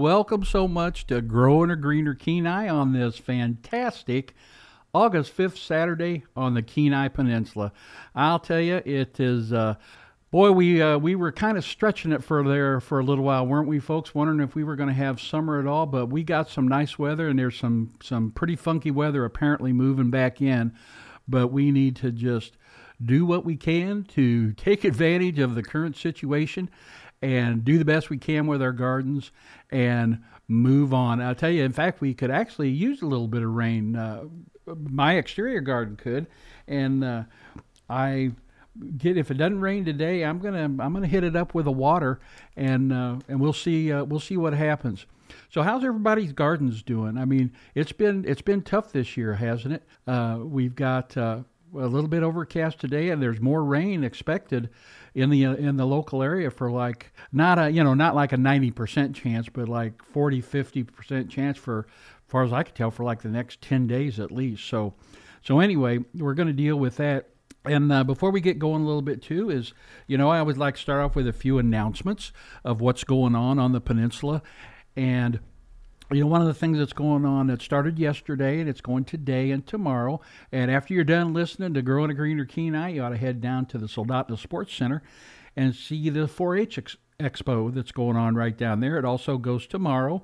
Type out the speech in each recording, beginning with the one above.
welcome so much to Growing a Greener Kenai on this fantastic August 5th Saturday on the Kenai Peninsula. I'll tell you, it is. Uh, Boy, we uh, we were kind of stretching it for there for a little while, weren't we, folks? Wondering if we were going to have summer at all, but we got some nice weather, and there's some some pretty funky weather apparently moving back in. But we need to just do what we can to take advantage of the current situation and do the best we can with our gardens and move on. I'll tell you, in fact, we could actually use a little bit of rain. Uh, my exterior garden could, and uh, I get if it doesn't rain today, I'm gonna I'm gonna hit it up with a water, and uh, and we'll see uh, we'll see what happens. So how's everybody's gardens doing? I mean, it's been it's been tough this year, hasn't it? Uh, we've got uh, a little bit overcast today, and there's more rain expected in the uh, in the local area for like not a you know not like a 90% chance, but like 40 50% chance for, as far as I can tell, for like the next 10 days at least. So so anyway, we're going to deal with that and uh, before we get going a little bit too, is you know I always like to start off with a few announcements of what's going on on the peninsula, and you know one of the things that's going on that started yesterday and it's going today and tomorrow. And after you're done listening to Growing a Greener Kenai, you ought to head down to the Soldotna Sports Center and see the 4-H ex- expo that's going on right down there. It also goes tomorrow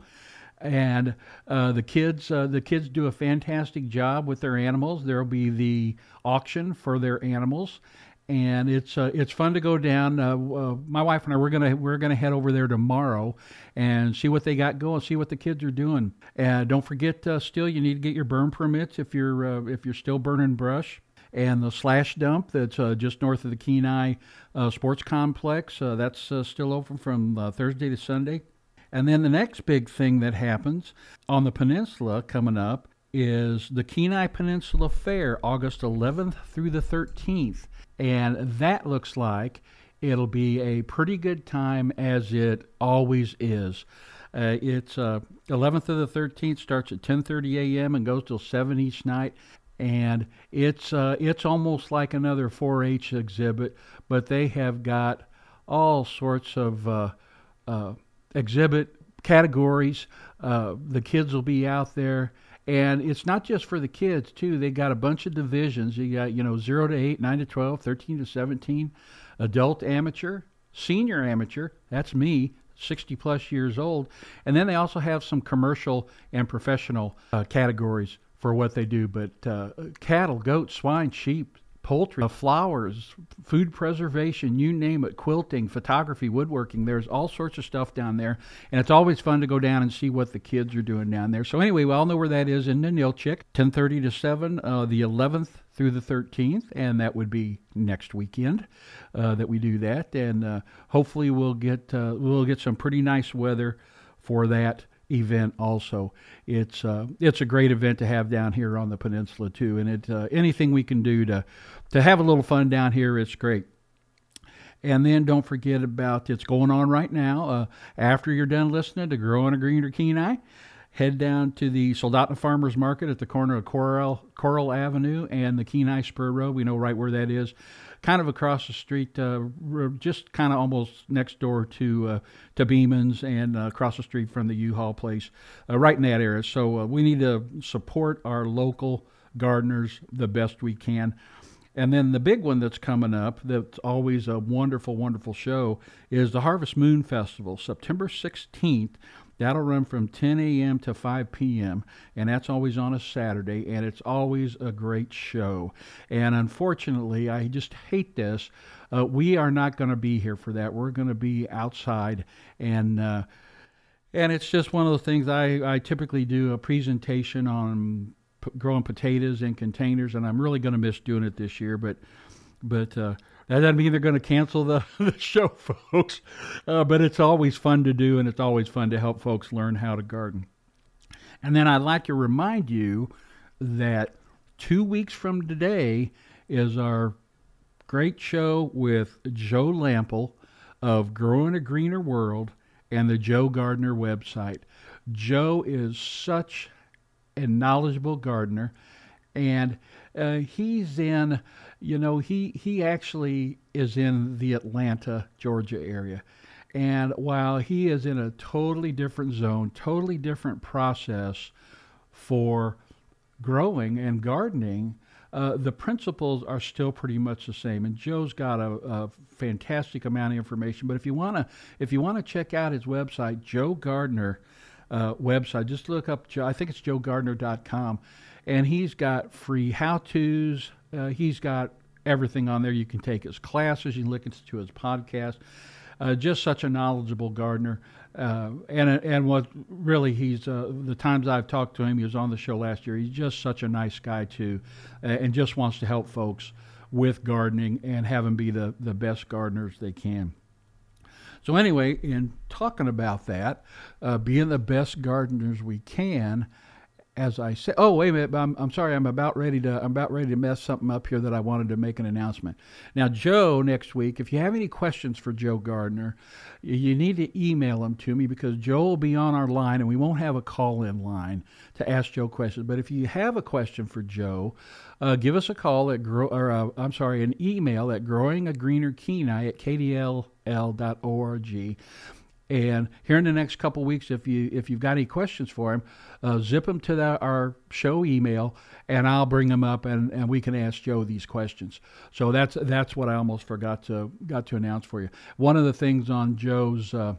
and uh, the kids uh, the kids do a fantastic job with their animals. There'll be the auction for their animals, and it's uh, it's fun to go down. Uh, uh, my wife and I we're gonna we're gonna head over there tomorrow and see what they got going, see what the kids are doing. And don't forget, uh, still you need to get your burn permits if you're if you're still burning brush and the slash dump that's uh, just north of the Kenai uh, Sports Complex. Uh, that's still open from Thursday to Sunday. And then the next big thing that happens on the peninsula coming up is the Kenai Peninsula Fair, August 11th through the 13th. And that looks like it'll be a pretty good time as it always is. Uh, it's uh, 11th of the 13th starts at 10:30 a.m. and goes till 7 each night, and it's uh, it's almost like another 4-H exhibit, but they have got all sorts of uh, uh, exhibit categories. Uh, the kids will be out there. And it's not just for the kids, too. They got a bunch of divisions. You got, you know, 0 to 8, 9 to 12, 13 to 17, adult amateur, senior amateur. That's me, 60 plus years old. And then they also have some commercial and professional uh, categories for what they do. But uh, cattle, goats, swine, sheep, poultry, uh, flowers, food preservation, you name it, quilting, photography, woodworking. There's all sorts of stuff down there, and it's always fun to go down and see what the kids are doing down there. So anyway, we all know where that is in Ninilchik, 10:30 to 7, uh, the 11th through the 13th, and that would be next weekend uh, that we do that, and uh, hopefully we'll get uh, we'll get some pretty nice weather for that event also. It's uh, it's a great event to have down here on the peninsula too, and it uh, anything we can do to to have a little fun down here, it's great. And then don't forget about it's going on right now. Uh, after you're done listening to Growing a Greener Kenai, head down to the Soldotna Farmers Market at the corner of Corral, Corral Avenue and the Kenai Spur Road. We know right where that is kind of across the street, uh, just kind of almost next door to uh, to Beemun's and uh, across the street from the U-Haul place, uh, right in that area. So uh, we need to support our local gardeners the best we can. And then the big one that's coming up, that's always a wonderful, wonderful show, is the Harvest Moon Festival, September 16th That'll run from 10 a.m. to 5 p.m., and that's always on a Saturday, and it's always a great show. And unfortunately, I just hate this. Uh, we are not going to be here for that. We're going to be outside, and uh, and it's just one of the things I, I typically do a presentation on growing potatoes in containers, and I'm really going to miss doing it this year, but but. Uh, that doesn't mean they're going to cancel the, the show, folks. Uh, but it's always fun to do, and it's always fun to help folks learn how to garden. And then I'd like to remind you that two weeks from today is our great show with Joe Lamp'l of Growing a Greener World and the Joe Gardener website. Joe is such a knowledgeable gardener, and uh, he's in you know, he he actually is in the Atlanta, Georgia area, And while he is in a totally different zone, totally different process for growing and gardening, uh, the principles are still pretty much the same. And Joe's got a, a fantastic amount of information. But if you wanna, if you wanna check out his website, Joe Gardener uh, website, just look up. I think it's joegardener.com, and he's got free how-tos. Uh, he's got everything on there. You can take his classes. You can listen to his podcast. Uh, just such a knowledgeable gardener. Uh, and and what really he's uh, the times I've talked to him, he was on the show last year. He's just such a nice guy too, and just wants to help folks with gardening and have them be the the best gardeners they can. So anyway, in talking about that, uh, being the best gardeners we can, as I say, oh wait a minute, I'm, I'm sorry, I'm about ready to I'm about ready to mess something up here that I wanted to make an announcement. Now, Joe, next week, if you have any questions for Joe Gardener, you need to email them to me because Joe will be on our line and we won't have a call-in line to ask Joe questions. But if you have a question for Joe, uh, give us a call at grow or uh, I'm sorry, an email at growing a greener Kenai at kdll.org. And here in the next couple weeks, if you if you've got any questions for him, uh, zip them to the, our show email, and I'll bring them up, and, and we can ask Joe these questions. So that's that's what I almost forgot to got to announce for you. One of the things on Joe's uh,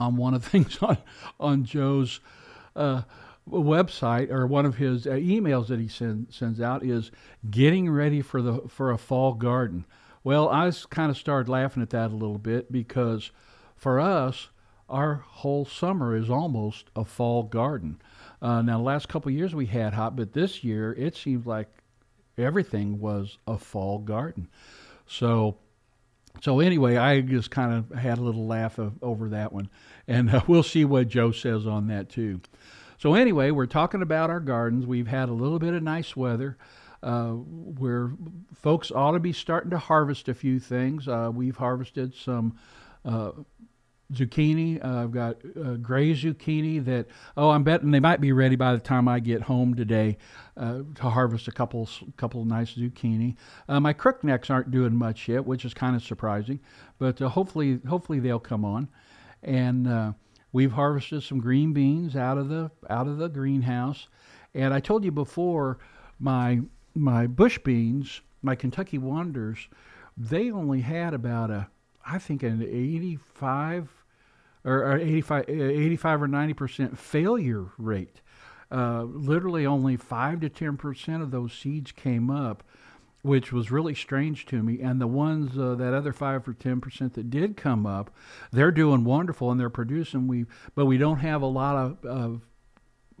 on one of the things on on Joe's uh, website or one of his uh, emails that he send, sends out is getting ready for the for a fall garden. Well, I kind of started laughing at that a little bit because for us, our whole summer is almost a fall garden. Uh, now, the last couple years we had hot, but this year it seems like everything was a fall garden. So, so anyway, I just kind of had a little laugh of, over that one, and uh, we'll see what Joe says on that too. So anyway, we're talking about our gardens. We've had a little bit of nice weather. Uh, where folks ought to be starting to harvest a few things. Uh, we've harvested some uh, zucchini. Uh, I've got uh, gray zucchini that oh, I'm betting they might be ready by the time I get home today uh, to harvest a couple couple nice zucchini. Uh, my crooknecks aren't doing much yet, which is kind of surprising, but uh, hopefully hopefully they'll come on. And uh, we've harvested some green beans out of the out of the greenhouse. And I told you before my my bush beans, my Kentucky Wonders, they only had about a I think an 85 or, 85, 85 or 90 percent failure rate. Uh, literally, only five to 10 percent of those seeds came up, which was really strange to me. And the ones uh, that other five or 10 percent that did come up, they're doing wonderful and they're producing. We but we don't have a lot of, of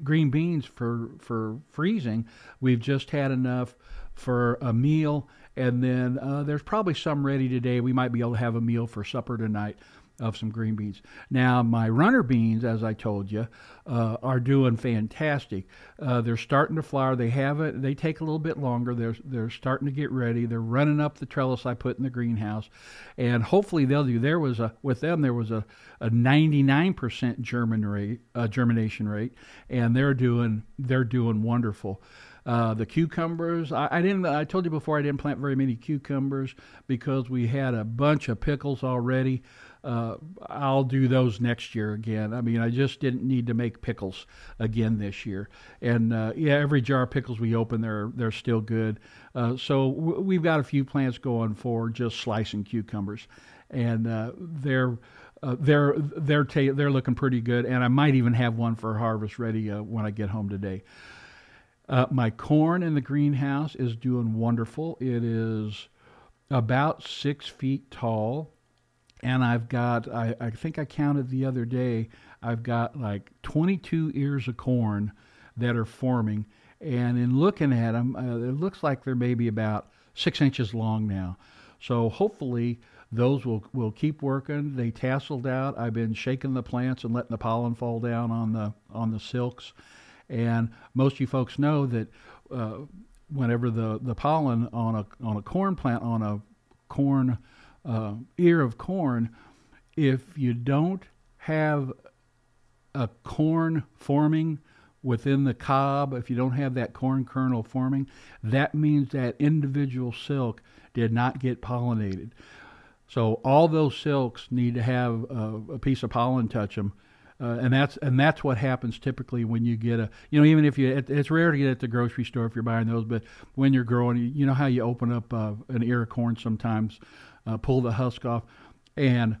green beans for for freezing. We've just had enough for a meal and then uh, there's probably some ready today. We might be able to have a meal for supper tonight of some green beans. Now, my runner beans, as I told you, uh, are doing fantastic. Uh, they're starting to flower. They have it. They take a little bit longer. They're they're starting to get ready. They're running up the trellis I put in the greenhouse, and hopefully they'll do. There was a with them there was a, a 99% germin rate, uh, germination rate, and they're doing they're doing wonderful. Uh, the cucumbers, I, I, didn't. I told you before I didn't plant very many cucumbers because we had a bunch of pickles already. Uh, I'll do those next year again. I mean, I just didn't need to make pickles again this year. And uh, yeah, every jar of pickles we open, they're they're still good. Uh, so w- we've got a few plants going for just slicing cucumbers, and uh, they're. Uh, they're they're ta- they're looking pretty good, and I might even have one for harvest ready uh, when I get home today. My corn in the greenhouse is doing wonderful. It is about six feet tall. And I've got, I, I think I counted the other day, I've got like 22 ears of corn that are forming. And in looking at them, uh, it looks like they're maybe about six inches long now. So hopefully those will, will keep working. They tasseled out. I've been shaking the plants and letting the pollen fall down on the on the silks and most of you folks know that uh, whenever the, the pollen on a on a corn plant on a corn uh, ear of corn, if you don't have a corn forming within the cob, if you don't have that corn kernel forming, that means that individual silk did not get pollinated. So all those silks need to have a, a piece of pollen touch them. Uh, and that's and that's what happens typically when you get a you know even if you it, it's rare to get at the grocery store if you're buying those but when you're growing you know how you open up uh, an ear of corn sometimes uh, pull the husk off and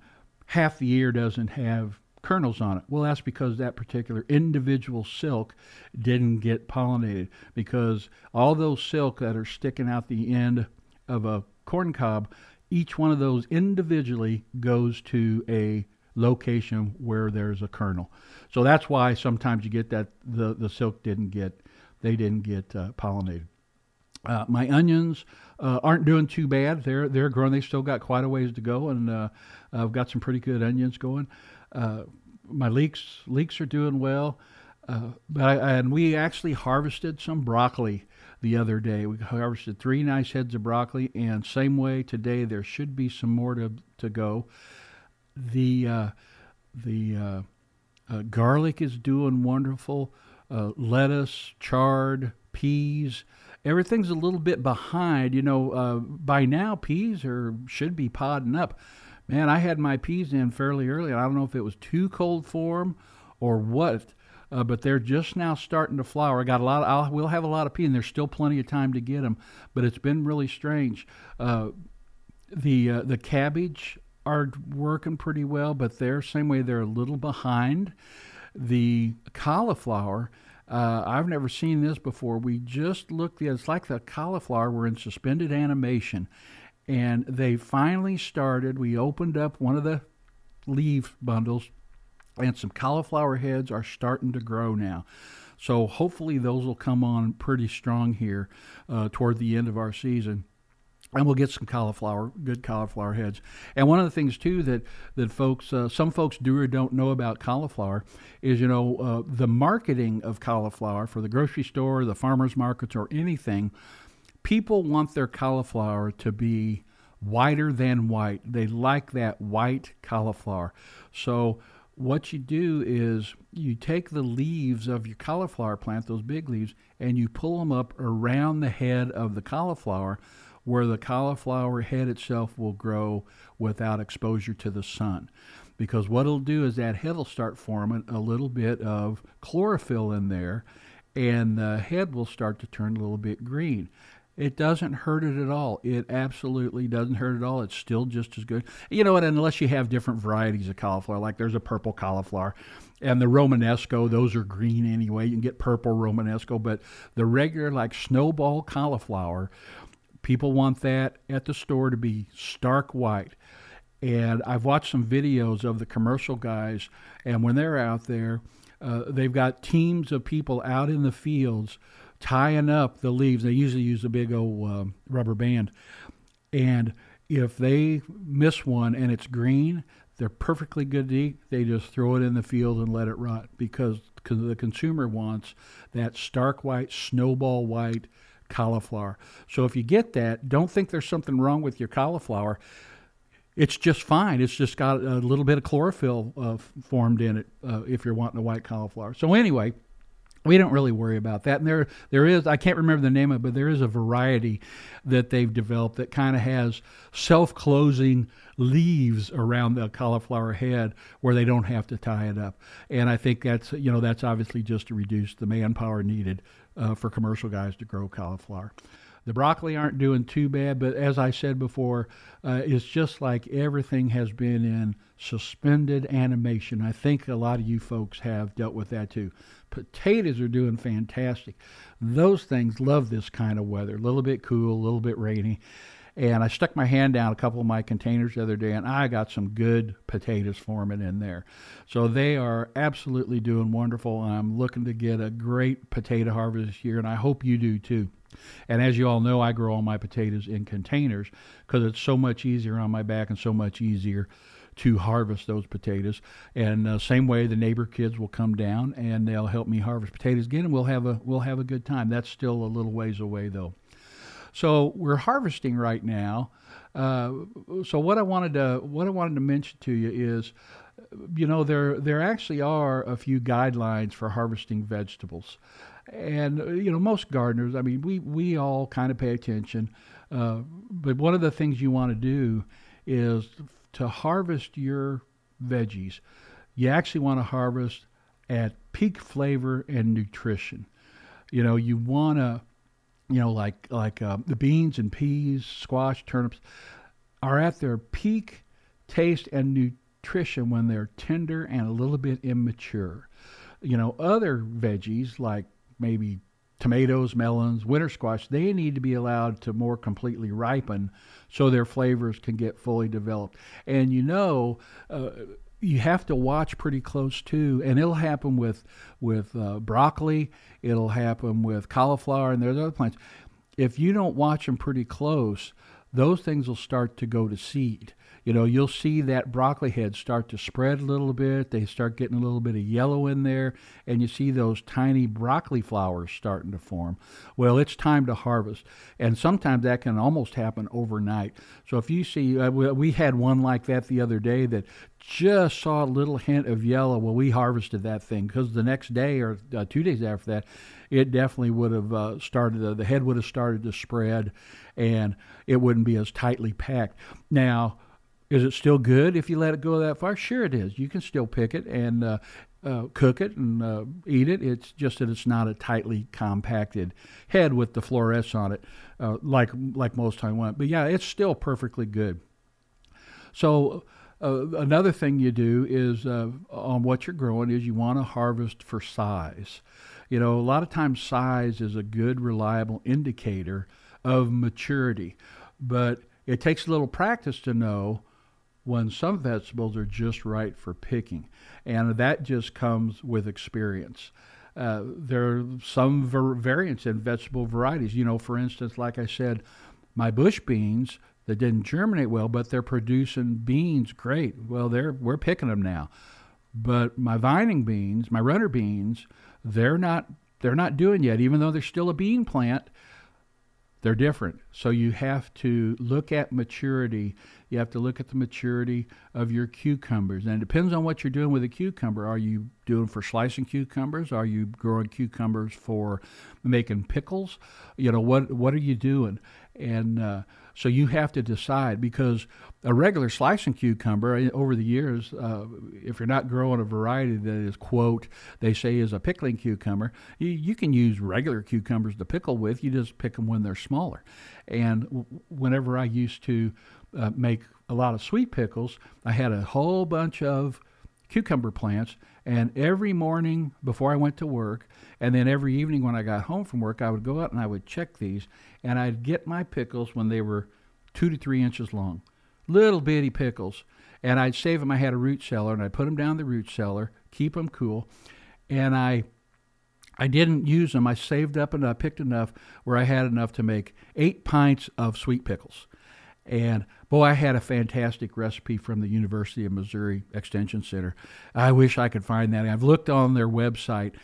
half the ear doesn't have kernels on it. Well, that's because that particular individual silk didn't get pollinated because all those silk that are sticking out the end of a corn cob, each one of those individually goes to a location where there's a kernel. So that's why sometimes you get that the, the silk didn't get they didn't get uh, pollinated. Uh, my onions uh, aren't doing too bad. They're they're growing. They still got quite a ways to go, and uh, I've got some pretty good onions going. Uh, my leeks leeks are doing well, uh, but I, and we actually harvested some broccoli the other day. We harvested three nice heads of broccoli, and same way today there should be some more to to go. The uh, the garlic is doing wonderful. Lettuce, chard, peas everything's a little bit behind. You know, uh, by now peas are should be podding up. Man, I had my peas in fairly early. I don't know if it was too cold for them or what, uh, but they're just now starting to flower. I got a lot. Of, I'll, we'll have a lot of peas, and there's still plenty of time to get them. But it's been really strange. Uh, the uh, the cabbage are working pretty well, but they're same way. They're a little behind. The cauliflower uh, I've never seen this before. We just looked it's like the cauliflower. We're in suspended animation, and they finally started. We opened up one of the leaf bundles, and some cauliflower heads are starting to grow now. So hopefully those will come on pretty strong here uh, toward the end of our season and we'll get some cauliflower, good cauliflower heads. And one of the things too that that folks, uh, some folks do or don't know about cauliflower is you know uh, the marketing of cauliflower for the grocery store, the farmers markets, or anything. People want their cauliflower to be whiter than white. They like that white cauliflower. So what you do is you take the leaves of your cauliflower plant, those big leaves, and you pull them up around the head of the cauliflower where the cauliflower head itself will grow without exposure to the sun. Because what it'll do is that head will start forming a little bit of chlorophyll in there, and the head will start to turn a little bit green. It doesn't hurt it at all. It absolutely doesn't hurt at all. It's still just as good. You know what? Unless you have different varieties of cauliflower, like there's a purple cauliflower and the Romanesco, those are green anyway. You can get purple Romanesco, but the regular, like snowball cauliflower, People want that at the store to be stark white. And I've watched some videos of the commercial guys, and when they're out there, uh, they've got teams of people out in the fields tying up the leaves. They usually use a big old uh, rubber band. And if they miss one and it's green, they're perfectly good to eat. They just throw it in the field and let it rot because the consumer wants that stark white, snowball white cauliflower. So if you get that, don't think there's something wrong with your cauliflower. It's just fine. It's just got a little bit of chlorophyll uh, formed in it uh, if you're wanting a white cauliflower. So anyway, we don't really worry about that. And there, there is, I can't remember the name of it, but there is a variety that they've developed that kind of has self closing leaves around the cauliflower head where they don't have to tie it up. And I think that's, you know, that's obviously just to reduce the manpower needed uh, for commercial guys to grow cauliflower. The broccoli aren't doing too bad, but as I said before, uh, it's just like everything has been in suspended animation. I think a lot of you folks have dealt with that too. Potatoes are doing fantastic. Those things love this kind of weather. A little bit cool, a little bit rainy. And I stuck my hand down a couple of my containers the other day, and I got some good potatoes forming in there. So they are absolutely doing wonderful. I'm looking to get a great potato harvest this year, and I hope you do too. And as you all know, I grow all my potatoes in containers because it's so much easier on my back and so much easier to harvest those potatoes. And uh, same way, the neighbor kids will come down and they'll help me harvest potatoes again, and we'll have a we'll have a good time. That's still a little ways away though. So we're harvesting right now. Uh, so what I wanted to what I wanted to mention to you is, you know, there there actually are a few guidelines for harvesting vegetables, and you know most gardeners. I mean, we we all kind of pay attention, uh, but one of the things you want to do is to harvest your veggies. You actually want to harvest at peak flavor and nutrition. You know, you want to, you know, like like uh, the beans and peas, squash, turnips, are at their peak taste and nutrition when they're tender and a little bit immature. You know, other veggies like maybe tomatoes, melons, winter squash, they need to be allowed to more completely ripen so their flavors can get fully developed. And you know, uh, you have to watch pretty close too, and it'll happen with with uh, broccoli. It'll happen with cauliflower, and there's other plants. If you don't watch them pretty close, those things will start to go to seed you know, you'll see that broccoli head start to spread a little bit. They start getting a little bit of yellow in there, and you see those tiny broccoli flowers starting to form. Well, it's time to harvest, and sometimes that can almost happen overnight. So if you see, uh, we had one like that the other day that just saw a little hint of yellow. Well, we harvested that thing because the next day or uh, two days after that, it definitely would have uh, started, uh, the head would have started to spread and it wouldn't be as tightly packed. Now, is it still good if you let it go that far? Sure, it is. You can still pick it and uh, uh, cook it and uh, eat it. It's just that it's not a tightly compacted head with the florets on it, uh, like like most I want. But yeah, it's still perfectly good. So uh, another thing you do is uh, on what you're growing is you want to harvest for size. You know, a lot of times size is a good, reliable indicator of maturity, but it takes a little practice to know when some vegetables are just right for picking. And that just comes with experience. Uh, there are some var- variants in vegetable varieties. You know, for instance, like I said, my bush beans that didn't germinate well, but they're producing beans great. Well, they're we're picking them now. But my vining beans, my runner beans, they're not they're not doing yet, even though they're still a bean plant they're different. So you have to look at maturity. You have to look at the maturity of your cucumbers. And it depends on what you're doing with a cucumber. Are you doing for slicing cucumbers? Are you growing cucumbers for making pickles? You know, what what are you doing? And uh, so you have to decide because a regular slicing cucumber uh, over the years, uh, if you're not growing a variety that is quote they say is a pickling cucumber, you, you can use regular cucumbers to pickle with. You just pick them when they're smaller. And w- whenever I used to uh, make a lot of sweet pickles, I had a whole bunch of cucumber plants. And every morning before I went to work, and then every evening when I got home from work, I would go out and I would check these, and I'd get my pickles when they were two to three inches long, little bitty pickles. And I'd save them. I had a root cellar, and I'd put them down the root cellar, keep them cool, and I. I didn't use them. I saved up and I picked enough where I had enough to make eight pints of sweet pickles. And boy, I had a fantastic recipe from the University of Missouri Extension Center. I wish I could find that. I've looked on their website.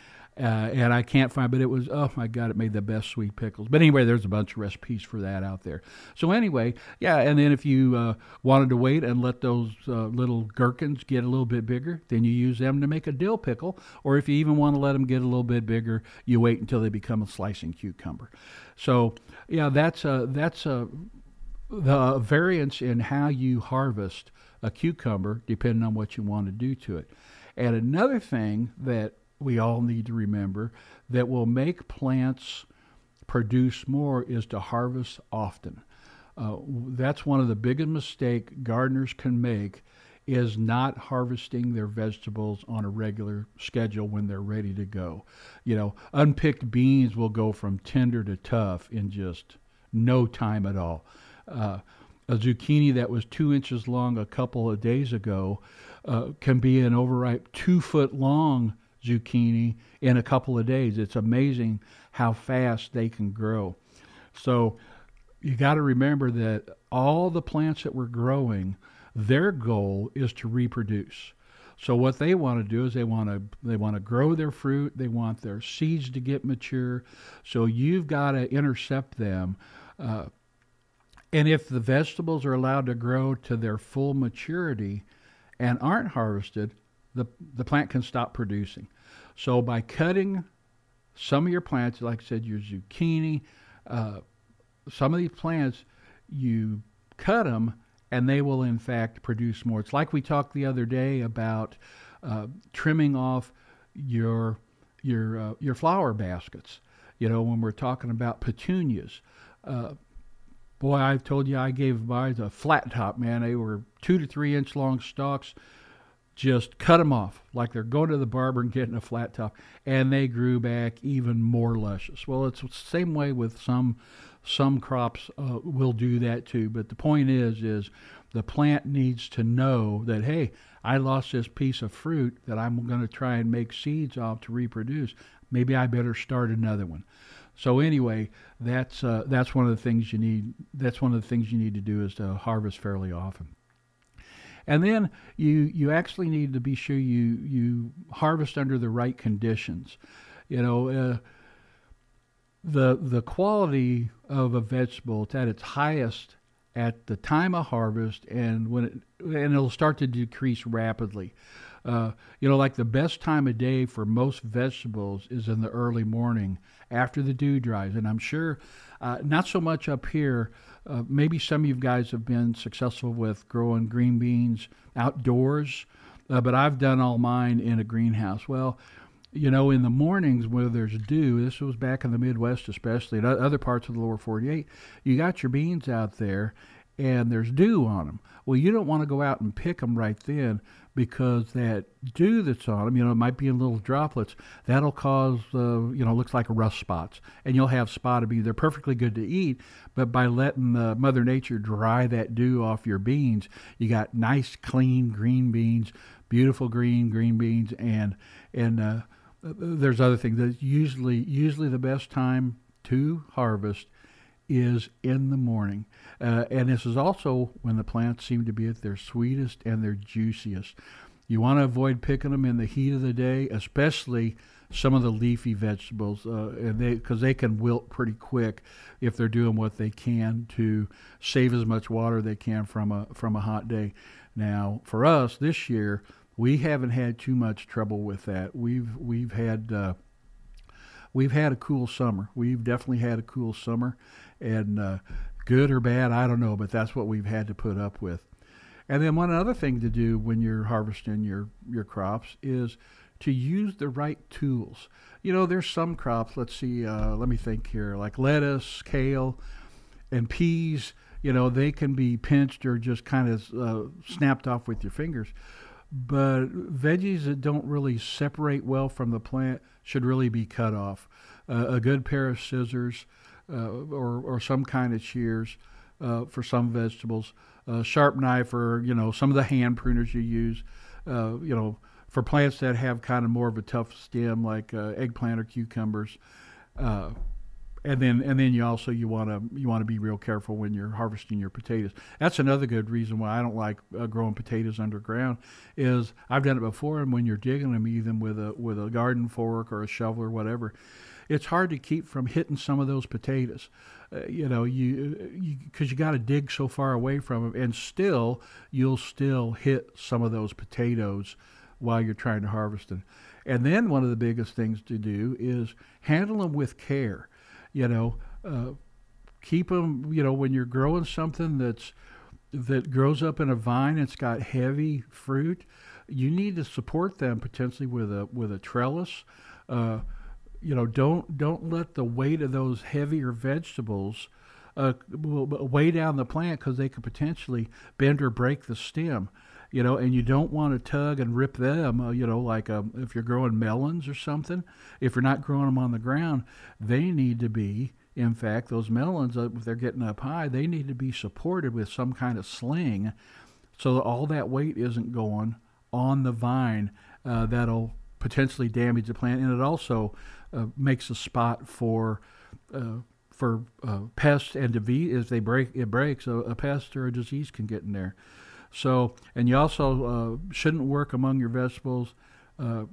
Uh, and I can't find, but it was oh my god, it made the best sweet pickles. But anyway, there's a bunch of recipes for that out there. So anyway, yeah, and then if you uh, wanted to wait and let those uh, little gherkins get a little bit bigger, then you use them to make a dill pickle. Or if you even want to let them get a little bit bigger, you wait until they become a slicing cucumber. So yeah, that's a that's a the variance in how you harvest a cucumber depending on what you want to do to it. And another thing that we all need to remember that will make plants produce more is to harvest often. Uh, that's one of the biggest mistakes gardeners can make is not harvesting their vegetables on a regular schedule when they're ready to go. You know, unpicked beans will go from tender to tough in just no time at all uh, a zucchini that was two inches long a couple of days ago uh, can be an overripe two foot long zucchini in a couple of days. It's amazing how fast they can grow. So you got to remember that all the plants that we're growing, their goal is to reproduce. So what they want to do is they want to they want to grow their fruit, they want their seeds to get mature. So you've got to intercept them. Uh, and if the vegetables are allowed to grow to their full maturity and aren't harvested, the, the plant can stop producing. So by cutting some of your plants, like I said, your zucchini, uh, some of these plants, you cut them and they will in fact produce more. It's like we talked the other day about uh, trimming off your your uh, your flower baskets. You know, when we're talking about petunias. Uh, boy, I've told you I gave mine a flat top, man. They were two to three inch long stalks. Just cut them off like they're going to the barber and getting a flat top, and they grew back even more luscious. Well, it's the same way with some some crops uh, will do that too. But the point is, is the plant needs to know that hey, I lost this piece of fruit that I'm going to try and make seeds off to reproduce. Maybe I better start another one. So anyway, that's uh, that's one of the things you need. That's one of the things you need to do is to harvest fairly often. And then you you actually need to be sure you you harvest under the right conditions. You know, uh, the the quality of a vegetable it's at its highest at the time of harvest and when it and it'll start to decrease rapidly. Uh, you know, like the best time of day for most vegetables is in the early morning after the dew dries. And I'm sure, uh, not so much up here. Uh, maybe some of you guys have been successful with growing green beans outdoors, uh, but I've done all mine in a greenhouse. Well, you know, in the mornings where there's dew, this was back in the Midwest, especially, in other parts of the lower 48, you got your beans out there and there's dew on them. Well, you don't want to go out and pick them right then because that dew that's on them, you know, it might be in little droplets. That'll cause, uh, you know, looks like rust spots, and you'll have spotted beans. They're perfectly good to eat, but by letting uh, Mother Nature dry that dew off your beans, you got nice, clean green beans, beautiful green green beans, and and uh, there's other things. That usually usually the best time to harvest is in the morning. Uh, and this is also when the plants seem to be at their sweetest and their juiciest. You want to avoid picking them in the heat of the day, especially some of the leafy vegetables, uh, and they because they can wilt pretty quick if they're doing what they can to save as much water they can from a from a hot day. Now, for us this year, we haven't had too much trouble with that. We've we've had uh, we've had a cool summer. We've definitely had a cool summer, and uh, good or bad, I don't know, but that's what we've had to put up with. And then one other thing to do when you're harvesting your your crops is to use the right tools. You know, there's some crops. Let's see. Uh, let me think here. Like lettuce, kale, and peas. You know, they can be pinched or just kind of uh, snapped off with your fingers. But veggies that don't really separate well from the plant should really be cut off. Uh, a good pair of scissors uh, or, or some kind of shears uh, for some vegetables. A sharp knife or, you know, some of the hand pruners you use, uh, you know, for plants that have kind of more of a tough stem like eggplant or cucumbers and then and then you also you want to you want to be real careful when you're harvesting your potatoes. That's another good reason why I don't like uh, growing potatoes underground. Is I've done it before, and when you're digging them, even with a with a garden fork or a shovel or whatever, it's hard to keep from hitting some of those potatoes. Uh, you know, you because you, you got to dig so far away from them, and still you'll still hit some of those potatoes while you're trying to harvest them. And then one of the biggest things to do is handle them with care you know, uh, keep them. You know, when you're growing something that's that grows up in a vine, it's got heavy fruit. You need to support them potentially with a with a trellis. Uh, you know, don't don't let the weight of those heavier vegetables uh, weigh down the plant because they could potentially bend or break the stem you know, and you don't want to tug and rip them, uh, you know, like um, if you're growing melons or something, if you're not growing them on the ground, they need to be, in fact, those melons, uh, if they're getting up high, they need to be supported with some kind of sling so that all that weight isn't going on the vine. Uh, that'll potentially damage the plant, and it also uh, makes a spot for uh, for uh, pests and disease. If they break, it breaks. A, a, pest or a disease can get in there. So, and you also uh, shouldn't work among your vegetables uh,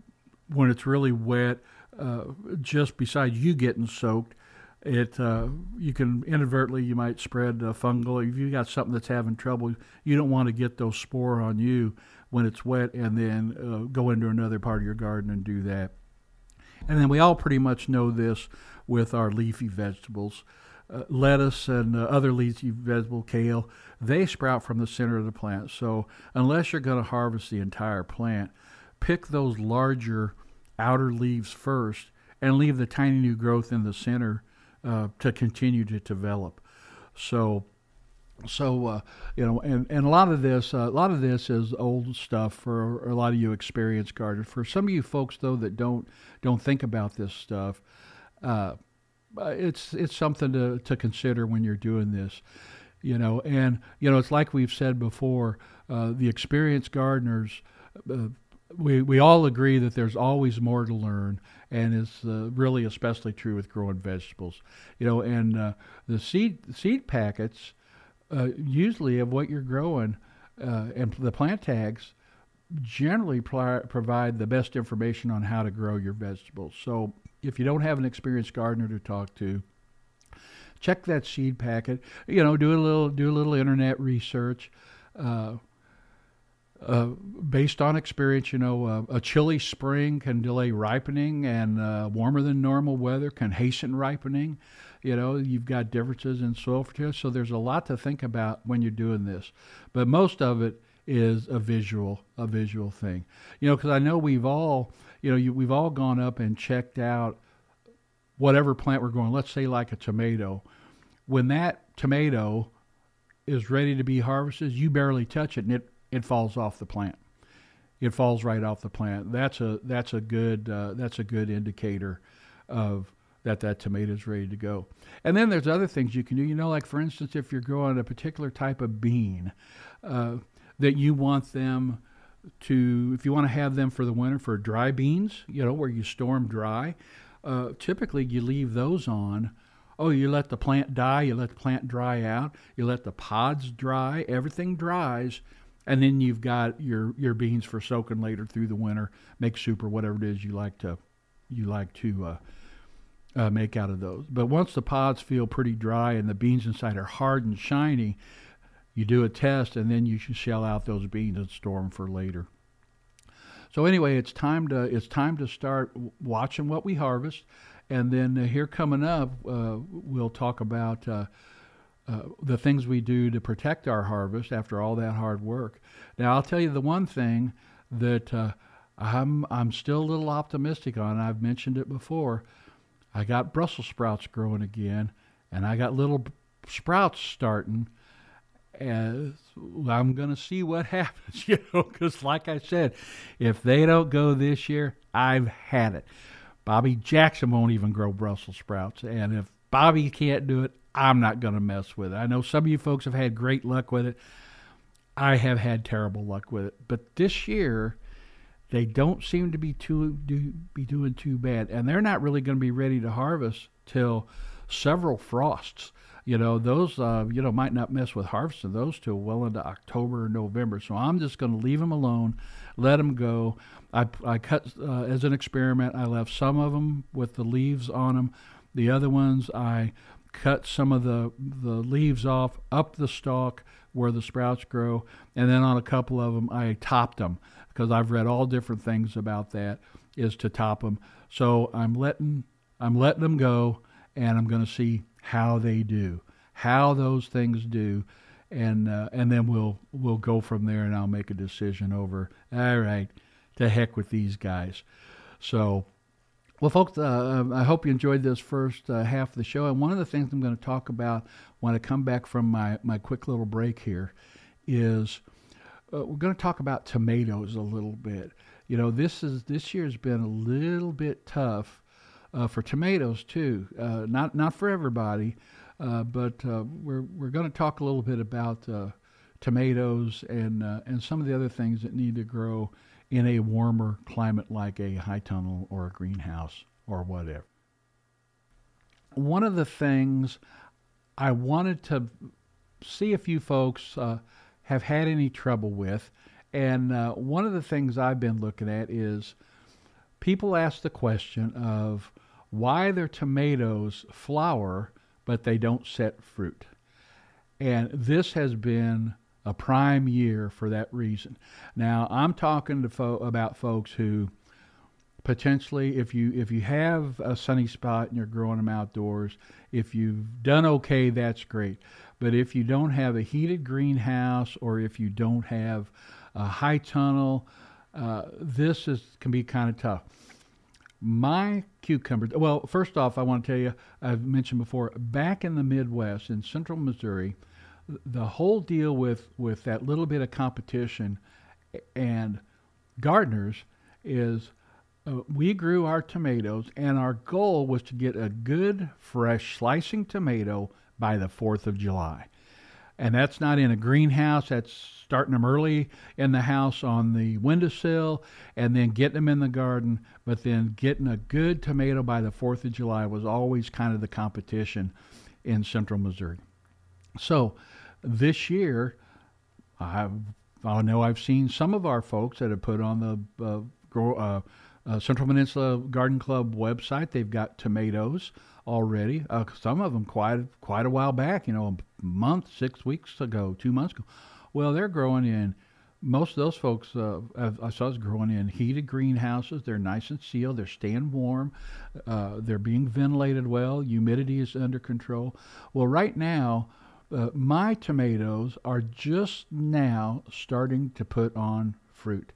when it's really wet. Uh, just besides you getting soaked, it uh, you can inadvertently you might spread fungal. If you got something that's having trouble, you don't want to get those spore on you when it's wet, and then uh, go into another part of your garden and do that. And then we all pretty much know this with our leafy vegetables. uh, lettuce and uh, other leafy vegetable, kale, they sprout from the center of the plant. So unless you're going to harvest the entire plant, pick those larger outer leaves first and leave the tiny new growth in the center uh, to continue to develop. So so uh, you know, and, and a lot of this, uh, a lot of this is old stuff for a lot of you experienced gardeners. For some of you folks though that don't don't think about this stuff, uh, it's it's something to to consider when you're doing this. You know, and you know, it's like we've said before. Uh, the experienced gardeners, uh, we we all agree that there's always more to learn, and it's uh, really especially true with growing vegetables. You know, and the seed seed packets uh, usually of what you're growing uh, and the plant tags generally pl- provide the best information on how to grow your vegetables. So if you don't have an experienced gardener to talk to, check that seed packet. You know, do a little do a little internet research. Uh, uh, based on experience, you know, uh, a chilly spring can delay ripening, and uh, warmer than normal weather can hasten ripening. You know, you've got differences in soil fertility, so there's a lot to think about when you're doing this. But most of it is a visual, a visual thing. You know, because I know we've all, you know, you, we've all gone up and checked out whatever plant we're growing. Let's say like a tomato. When that tomato is ready to be harvested, you barely touch it, and it it falls off the plant. It falls right off the plant. That's a that's a good uh, that's a good indicator of that that tomato is ready to go. And then there's other things you can do. You know, like for instance, if you're growing a particular type of bean, uh, that you want them to, if you want to have them for the winter for dry beans, you know, where you store them dry, uh, typically you leave those on. Oh, you let the plant die, you let the plant dry out, you let the pods dry, everything dries, and then you've got your your beans for soaking later through the winter, make soup or whatever it is you like to you like to uh, uh, make out of those. But once the pods feel pretty dry and the beans inside are hard and shiny, you do a test and then you should shell out those beans and store them for later. So anyway, it's time to it's time to start watching what we harvest, and then uh, here coming up, uh, we'll talk about uh, uh, the things we do to protect our harvest after all that hard work. Now, I'll tell you the one thing that uh, I'm I'm still a little optimistic on. I've mentioned it before. I got Brussels sprouts growing again, and I got little sprouts starting. And I'm going to see what happens, you know, because like I said, if they don't go this year, I've had it. Bobby Jackson won't even grow Brussels sprouts, and if Bobby can't do it, I'm not going to mess with it. I know some of you folks have had great luck with it. I have had terrible luck with it, but this year they don't seem to be too do, be doing too bad, and they're not really going to be ready to harvest till several frosts. You know, those uh, you know might not mess with harvesting those till well into October or November. So I'm just going to leave them alone, let them go. I, I cut uh, as an experiment. I left some of them with the leaves on them. The other ones I cut some of the the leaves off up the stalk where the sprouts grow, and then on a couple of them I topped them because I've read all different things about that is to top them. So I'm letting I'm letting them go, and I'm going to see how they do, how those things do, and uh, and then we'll we'll go from there, and I'll make a decision over. All right, to heck with these guys. So. Well, folks, uh, I hope you enjoyed this first uh, half of the show. And one of the things I'm going to talk about when I come back from my, my quick little break here is uh, we're going to talk about tomatoes a little bit. You know, this is this year's been a little bit tough uh, for tomatoes too. Uh, not not for everybody, uh, but uh, we're we're going to talk a little bit about uh, tomatoes and and some of the other things that need to grow in a warmer climate like a high tunnel or a greenhouse or whatever. One of the things I wanted to see if you folks have had any trouble with. And uh, one of the things I've been looking at is people ask the question of why their tomatoes flower but they don't set fruit. And this has been a prime year for that reason. Now, I'm talking to fo- about folks who potentially if you if you have a sunny spot and you're growing them outdoors if you've done okay that's great but if you don't have a heated greenhouse or if you don't have a high tunnel uh, this is can be kind of tough my cucumbers well first off i want to tell you i've mentioned before back in the midwest in central missouri the whole deal with with that little bit of competition and gardeners is uh, we grew our tomatoes, and our goal was to get a good, fresh slicing tomato by the 4th of July. And that's not in a greenhouse, that's starting them early in the house on the windowsill and then getting them in the garden. But then getting a good tomato by the 4th of July was always kind of the competition in central Missouri. So this year, I, I know I've seen some of our folks that have put on the uh, grow, uh, uh, Central Peninsula Garden Club website. They've got tomatoes already. Uh, some of them quite quite a while back. You know, a month, six weeks ago, two months ago. Well, they're growing in. Most of those folks uh, I saw is growing in heated greenhouses. They're nice and sealed. They're staying warm. Uh, they're being ventilated well. Humidity is under control. Well, right now, uh, my tomatoes are just now starting to put on fruit,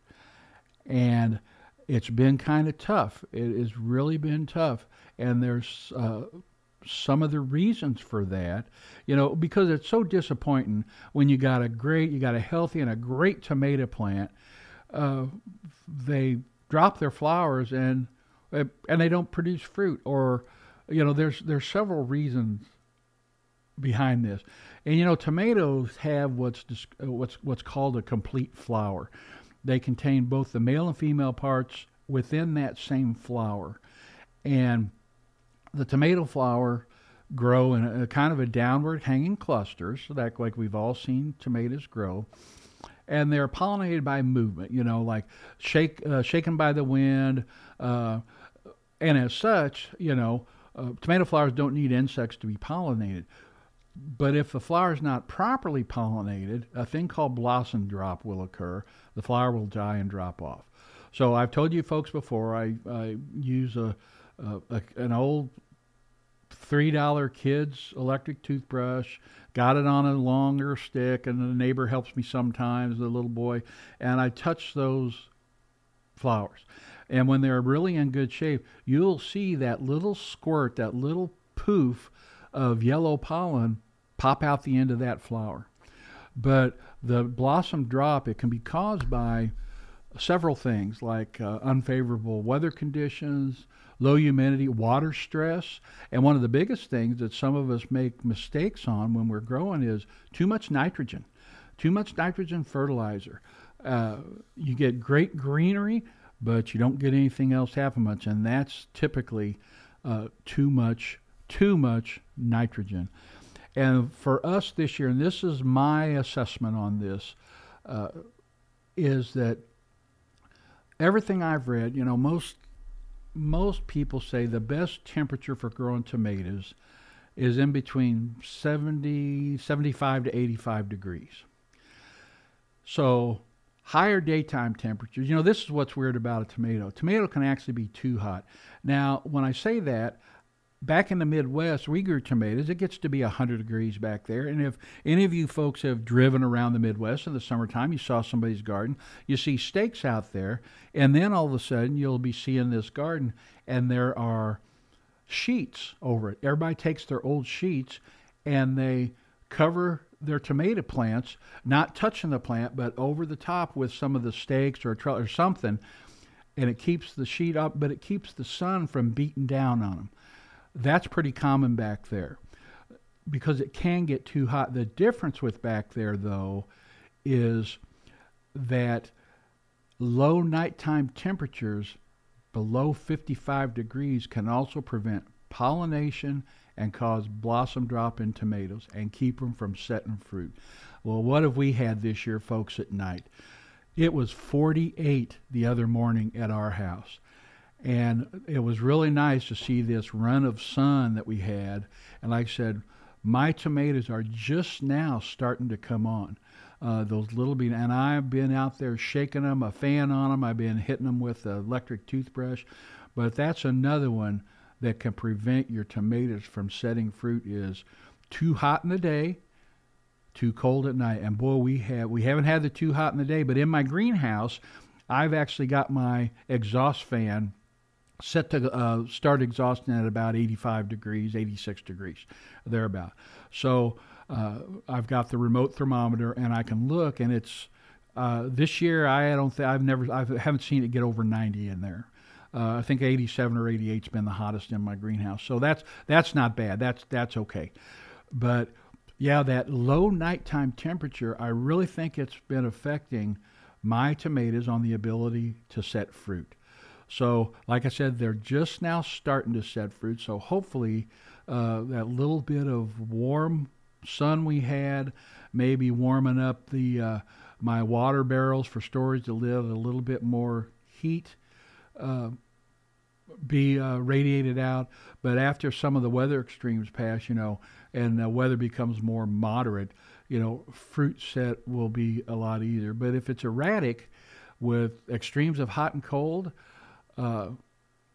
and it's been kind of tough. It has really been tough, and there's uh, some of the reasons for that. You know, because it's so disappointing when you got a great, you got a healthy and a great tomato plant. Uh, they drop their flowers and and they don't produce fruit, or you know, there's there's several reasons behind this. And you know, tomatoes have what's what's what's called a complete flower. They contain both the male and female parts within that same flower. And the tomato flower grow in a, a kind of a downward hanging cluster, so that like we've all seen tomatoes grow. And they're pollinated by movement, you know, like shake, uh, shaken by the wind. Uh, and as such, you know, uh, tomato flowers don't need insects to be pollinated. But if the flower is not properly pollinated, a thing called blossom drop will occur. The flower will die and drop off. So I've told you folks before, I, I use a, a, a an old three dollar kids electric toothbrush. Got it on a longer stick, and the neighbor helps me sometimes, the little boy, and I touch those flowers. And when they're really in good shape, you'll see that little squirt, that little poof of yellow pollen pop out the end of that flower. But the blossom drop, it can be caused by several things like uh, unfavorable weather conditions, low humidity, water stress, and one of the biggest things that some of us make mistakes on when we're growing is too much nitrogen. Too much nitrogen fertilizer. Uh, you get great greenery, but you don't get anything else happen much, and that's typically uh, too much too much nitrogen. And for us this year, and this is my assessment on this, uh, is that everything I've read, you know, most most people say the best temperature for growing tomatoes is in between 70, 75 to 85 degrees. So higher daytime temperatures, you know, this is what's weird about a tomato. Tomato can actually be too hot. Now, when I say that, back in the Midwest, we grew tomatoes. It gets to be 100 degrees back there. And if any of you folks have driven around the Midwest in the summertime, you saw somebody's garden, you see stakes out there, and then all of a sudden you'll be seeing this garden, and there are sheets over it. Everybody takes their old sheets and they cover their tomato plants, not touching the plant, but over the top with some of the stakes or, or something. And it keeps the sheet up, but it keeps the sun from beating down on them. That's pretty common back there because it can get too hot. The difference with back there, though, is that low nighttime temperatures below 55 degrees can also prevent pollination and cause blossom drop in tomatoes and keep them from setting fruit. Well, what have we had this year, folks, at night? It was 48 the other morning at our house. And it was really nice to see this run of sun that we had. And like I said, my tomatoes are just now starting to come on. Uh, those little beans, and I've been out there shaking them, a fan on them. I've been hitting them with an electric toothbrush, but that's another one that can prevent your tomatoes from setting fruit. Is too hot in the day, too cold at night. And boy, we have we haven't had the too hot in the day, but in my greenhouse, I've actually got my exhaust fan set to uh, start exhausting at about 85 degrees, 86 degrees, thereabout. So uh, I've got the remote thermometer and I can look, and it's uh, this year I don't think I've never I haven't seen it get over 90 in there. Uh, I think 87 or 88's been the hottest in my greenhouse, so that's that's not bad. That's that's okay. But yeah, that low nighttime temperature, I really think it's been affecting my tomatoes on the ability to set fruit. So, like I said, they're just now starting to set fruit. So, hopefully, uh, that little bit of warm sun we had, maybe warming up the uh, my water barrels for storage to live a little bit more heat. Uh, be uh, radiated out, but after some of the weather extremes pass, you know, and the weather becomes more moderate, you know, fruit set will be a lot easier. But if it's erratic with extremes of hot and cold, uh,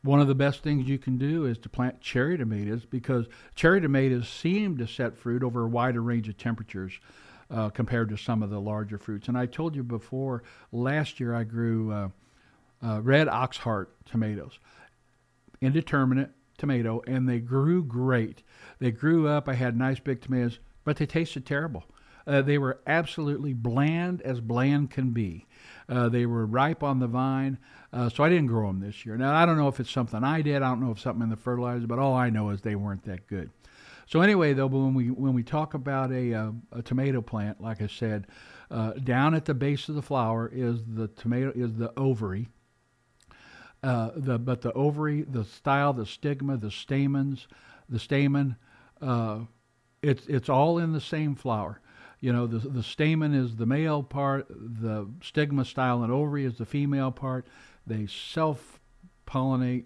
one of the best things you can do is to plant cherry tomatoes because cherry tomatoes seem to set fruit over a wider range of temperatures uh, compared to some of the larger fruits. And I told you before, last year I grew uh, uh red oxheart tomatoes, indeterminate tomato, and they grew great. They grew up. I had nice big tomatoes, but they tasted terrible. Uh, they were absolutely bland as bland can be. Uh, they were ripe on the vine, uh, so I didn't grow them this year. Now I don't know if it's something I did. I don't know if something in the fertilizer, but all I know is they weren't that good. So anyway, though, when we when we talk about a uh, a tomato plant, like I said, uh, down at the base of the flower is the tomato is the ovary. Uh, the but the ovary, the style, the stigma, the stamens, the stamen, uh, it's it's all in the same flower. You know, the the stamen is the male part, the stigma, style, and ovary is the female part. They self pollinate,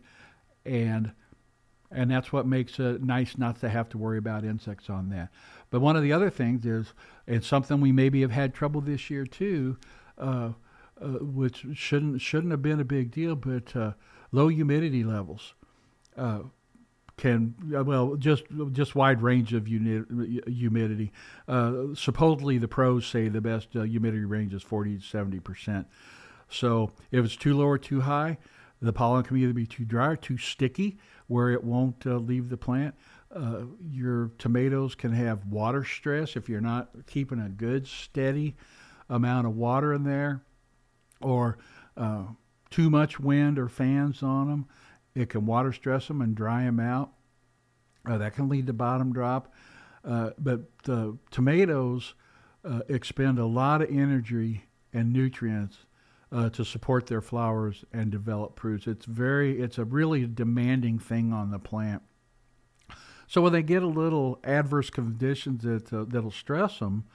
and and that's what makes it nice not to have to worry about insects on that. But one of the other things is, it's something we maybe have had trouble this year too, uh, uh, which shouldn't shouldn't have been a big deal, but uh, low humidity levels. Uh, can well just just wide range of humidity. Uh, supposedly, the pros say the best uh, humidity range is 40 to 70 percent. So if it's too low or too high, the pollen can either be too dry or too sticky, where it won't uh, leave the plant. Uh, your tomatoes can have water stress if you're not keeping a good steady amount of water in there, or uh, too much wind or fans on them it can water stress them and dry them out. Uh, that can lead to blossom drop. Uh, but uh, tomatoes uh, expend a lot of energy and nutrients uh, to support their flowers and develop fruits. It's very, it's a really demanding thing on the plant. So when they get a little adverse conditions that uh, that'll stress them,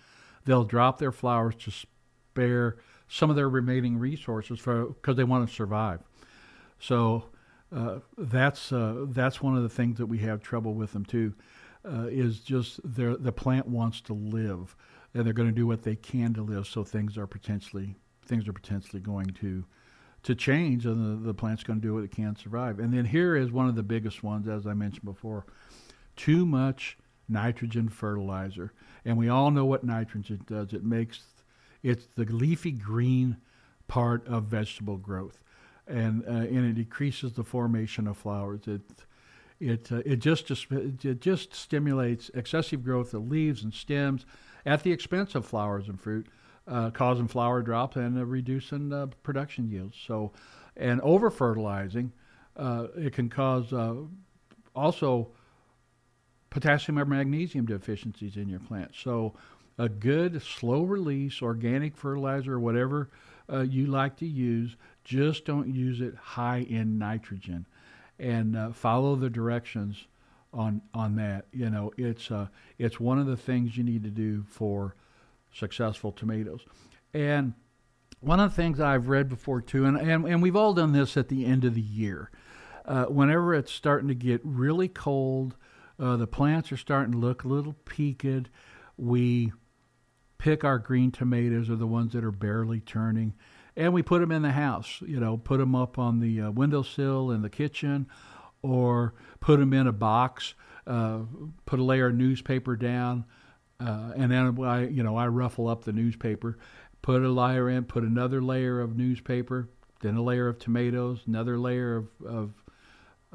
they'll drop their flowers to spare some of their remaining resources for because they want to survive. So uh, that's uh, that's one of the things that we have trouble with them too. Uh, is just the plant wants to live, and they're going to do what they can to live. So things are potentially things are potentially going to to change, and the, the plant's going to do what it can to survive. And then here is one of the biggest ones, as I mentioned before: too much nitrogen fertilizer. And we all know what nitrogen does. It makes it's the leafy green part of vegetable growth and uh, and it decreases the formation of flowers. It it uh, it just, it just stimulates excessive growth of leaves and stems at the expense of flowers and fruit, uh, causing flower drop and uh, reducing uh, production yields. So, and over fertilizing, uh, it can cause also potassium or magnesium deficiencies in your plant. So, a good slow release organic fertilizer or whatever you like to use just don't use it high in nitrogen, and uh, follow the directions on on that. You know, it's uh, it's one of the things you need to do for successful tomatoes, and one of the things I've read before too, and and, and we've all done this at the end of the year. Uh, whenever it's starting to get really cold, uh, the plants are starting to look a little peaked. We pick our green tomatoes or the ones that are barely turning, and we put them in the house. You know, put them up on the uh, windowsill in the kitchen, or put them in a box. Uh, put a layer of newspaper down, uh, and then I, you know, I ruffle up the newspaper, put a layer in, put another layer of newspaper, then a layer of tomatoes, another layer of, of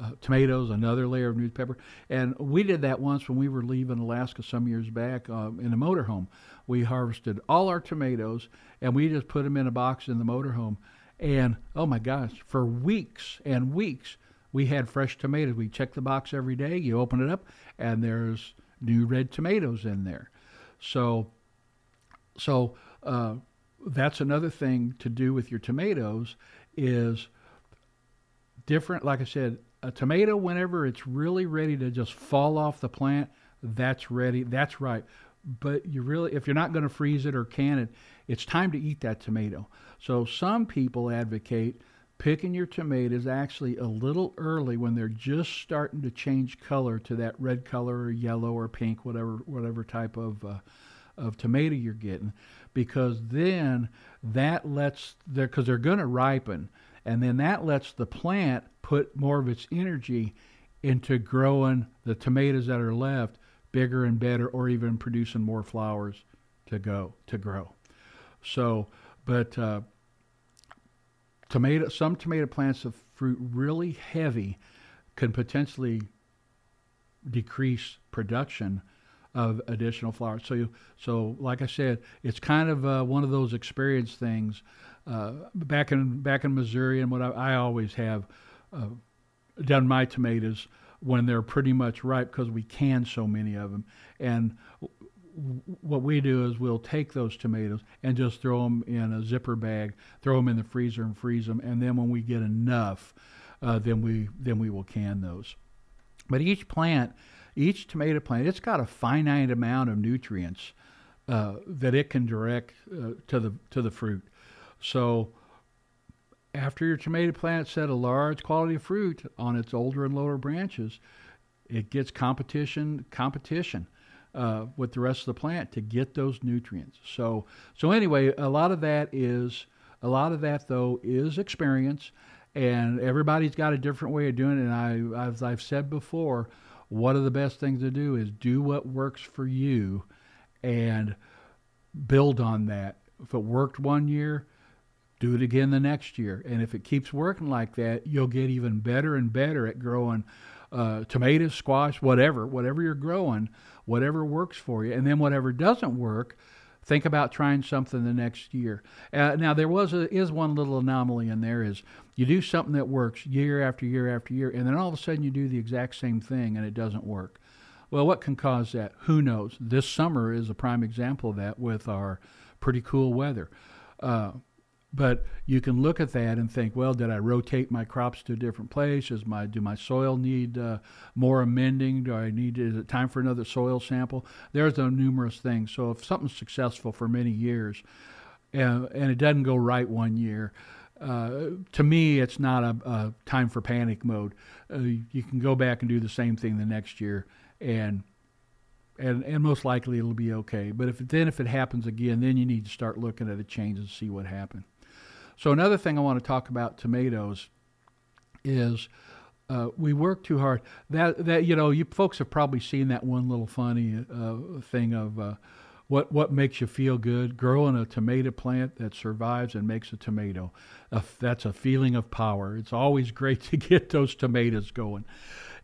uh, tomatoes, another layer of newspaper. And we did that once when we were leaving Alaska some years back uh, in a motorhome. We harvested all our tomatoes and we just put them in a box in the motorhome. And oh my gosh, for weeks and weeks, we had fresh tomatoes. We checked the box every day. You open it up, and there's new red tomatoes in there. So, so uh, that's another thing to do with your tomatoes is different. Like I said, a tomato whenever it's really ready to just fall off the plant, that's ready. That's right. But you really, if you're not going to freeze it or can it, it's time to eat that tomato. So some people advocate picking your tomatoes actually a little early when they're just starting to change color to that red color or yellow or pink, whatever whatever type of uh, of tomato you're getting, because then that lets there because they're going to ripen, and then that lets the plant put more of its energy into growing the tomatoes that are left bigger and better, or even producing more flowers to go to grow. So, but uh, tomato some tomato plants of fruit really heavy can potentially decrease production of additional flowers. So, you, so like I said, it's kind of uh, one of those experience things. Uh, back in back in Missouri, and what I, I always have uh, done my tomatoes when they're pretty much ripe because we can so many of them. And what we do is we'll take those tomatoes and just throw them in a zipper bag, throw them in the freezer and freeze them, and then when we get enough, uh, then we then we will can those. But each plant, each tomato plant, it's got a finite amount of nutrients uh, that it can direct uh, to the to the fruit. So after your tomato plant set a large quality of fruit on its older and lower branches, it gets competition competition uh, with the rest of the plant to get those nutrients. So so anyway, a lot of that is a lot of that though is experience, and everybody's got a different way of doing it. And I as I've said before, one of the best things to do is do what works for you, and build on that. If it worked one year, do it again the next year. And if it keeps working like that, you'll get even better and better at growing uh, tomatoes, squash, whatever, whatever you're growing, whatever works for you. And then whatever doesn't work, think about trying something the next year. Uh, now there was a, is one little anomaly in there is you do something that works year after year after year, and then all of a sudden you do the exact same thing and it doesn't work. Well, what can cause that? Who knows? This summer is a prime example of that with our pretty cool weather. Uh, but you can look at that and think, well, did I rotate my crops to a different place? Is my do my soil need uh, more amending? Do I need is it time for another soil sample? There's a numerous things. So if something's successful for many years, and it doesn't go right one year, uh, to me, it's not a, a, time for panic mode. Uh, you can go back and do the same thing the next year, and and and most likely it'll be okay. But if then if it happens again, then you need to start looking at a change and see what happened. So another thing I want to talk about tomatoes is uh, we work too hard. That that you know, you folks have probably seen that one little funny uh, thing of uh, what what makes you feel good. Growing a tomato plant that survives and makes a tomato. that's a feeling of power. It's always great to get those tomatoes going,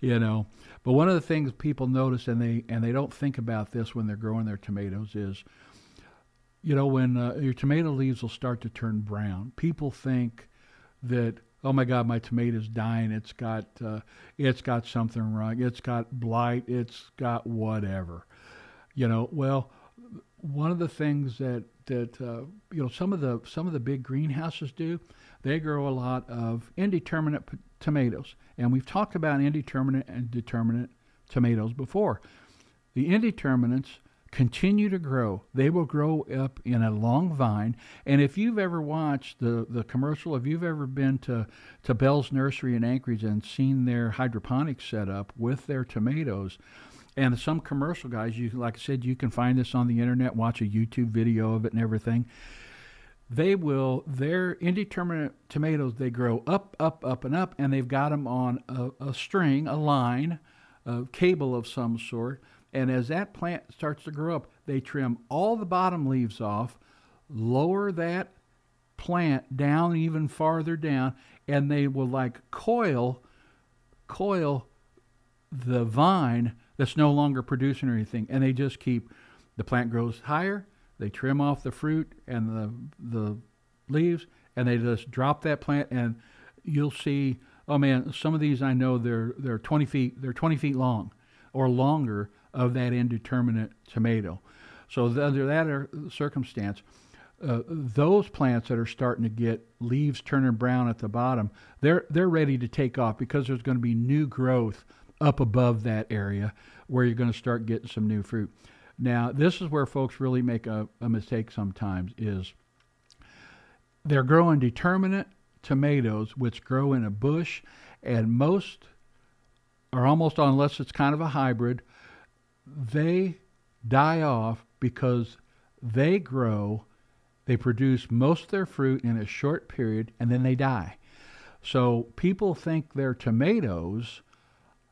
you know. But one of the things people notice and they and they don't think about this when they're growing their tomatoes is you know, when uh, your tomato leaves will start to turn brown, people think that oh my God, my tomato's dying. It's got uh, it's got something wrong. It's got blight. It's got whatever. You know, well, one of the things that that uh, you know some of the some of the big greenhouses do, they grow a lot of indeterminate p- tomatoes, and we've talked about indeterminate and determinate tomatoes before. The indeterminates continue to grow. They will grow up in a long vine. And if you've ever watched the, the commercial, if you've ever been to, to Bell's Nursery in Anchorage and seen their hydroponics setup with their tomatoes, And some commercial guys, you like I said, you can find this on the internet, watch a YouTube video of it and everything. They will their indeterminate tomatoes. They grow up, up, up, and up, and they've got them on a, a string, a line, a cable of some sort. And as that plant starts to grow up, they trim all the bottom leaves off, lower that plant down even farther down, and they will like coil, coil the vine that's no longer producing anything, and they just keep the plant grows higher. They trim off the fruit and the the leaves, and they just drop that plant, and you'll see. Oh man, some of these I know they're they're 20 feet they're 20 feet long, or longer of that indeterminate tomato. So under that circumstance, uh, those plants that are starting to get leaves turning brown at the bottom, they're they're ready to take off because there's going to be new growth up above that area where you're going to start getting some new fruit. Now, this is where folks really make a, a mistake sometimes is they're growing determinate tomatoes which grow in a bush and most or almost unless it's kind of a hybrid, they die off because they grow they produce most of their fruit in a short period and then they die. So people think their tomatoes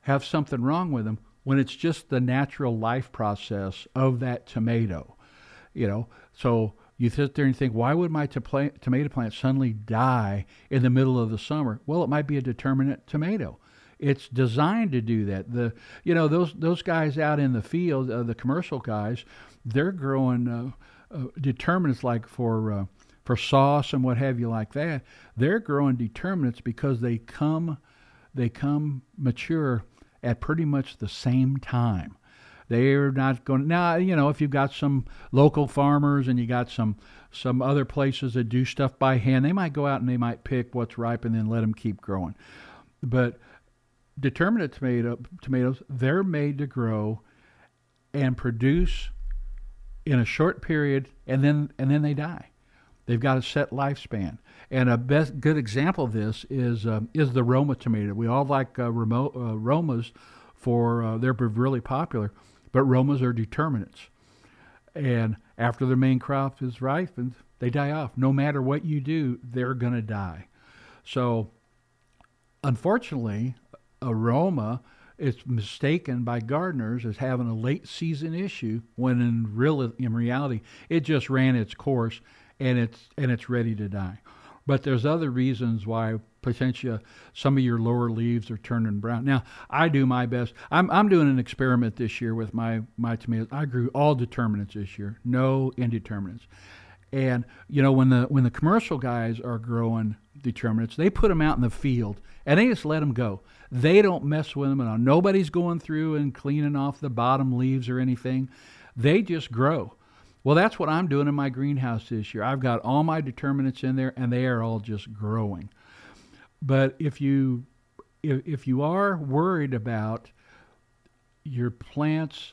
have something wrong with them when it's just the natural life process of that tomato. You know, so you sit there and think, why would my to- tomato plant suddenly die in the middle of the summer? Well, it might be a determinate tomato. It's designed to do that. The you know those those guys out in the field, uh, the commercial guys, they're growing. Uh, uh, determinants like for uh, for sauce and what have you like that, they're growing determinants because they come they come mature at pretty much the same time. They're not going now. You know, if you've got some local farmers and you got some some other places that do stuff by hand, they might go out and they might pick what's ripe and then let them keep growing. But determinate tomato tomatoes, they're made to grow and produce in a short period, and then and then they die. They've got a set lifespan. And a best good example of this is uh, is the Roma tomato. We all like uh, uh, Romas for uh, they're really popular, but Romas are determinants. And after their main crop is ripened, they die off. No matter what you do, they're going to die. So, unfortunately, a Roma it's mistaken by gardeners as having a late season issue when in real in reality it just ran its course and it's and it's ready to die. But there's other reasons why potentially some of your lower leaves are turning brown. Now I do my best. I'm I'm doing an experiment this year with my my tomatoes. I grew all determinants this year, no indeterminants. And you know when the when the commercial guys are growing determinants, they put them out in the field and they just let them go. They don't mess with them all. Nobody's going through and cleaning off the bottom leaves or anything. They just grow. Well, that's what I'm doing in my greenhouse this year. I've got all my determinants in there, and they are all just growing. But if you if, if you are worried about your plants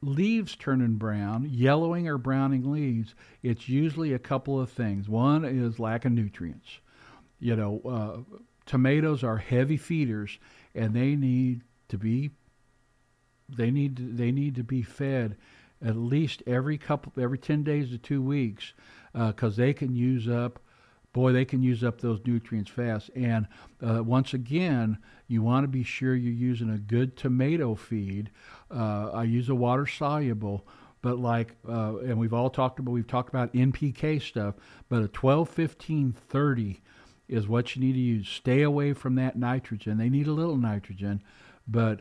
leaves turning brown, yellowing or browning leaves, it's usually a couple of things. One is lack of nutrients. You know, uh, tomatoes are heavy feeders and they need to be they need to, they need to be fed at least every couple every 10 days to 2 weeks because uh, they can use up boy they can use up those nutrients fast. And uh, once again you want to be sure you're using a good tomato feed. Uh, i use a water soluble but like uh, and we've all talked about we've talked about npk stuff but a 12 15 30 is what you need to use. Stay away from that nitrogen. They need a little nitrogen, but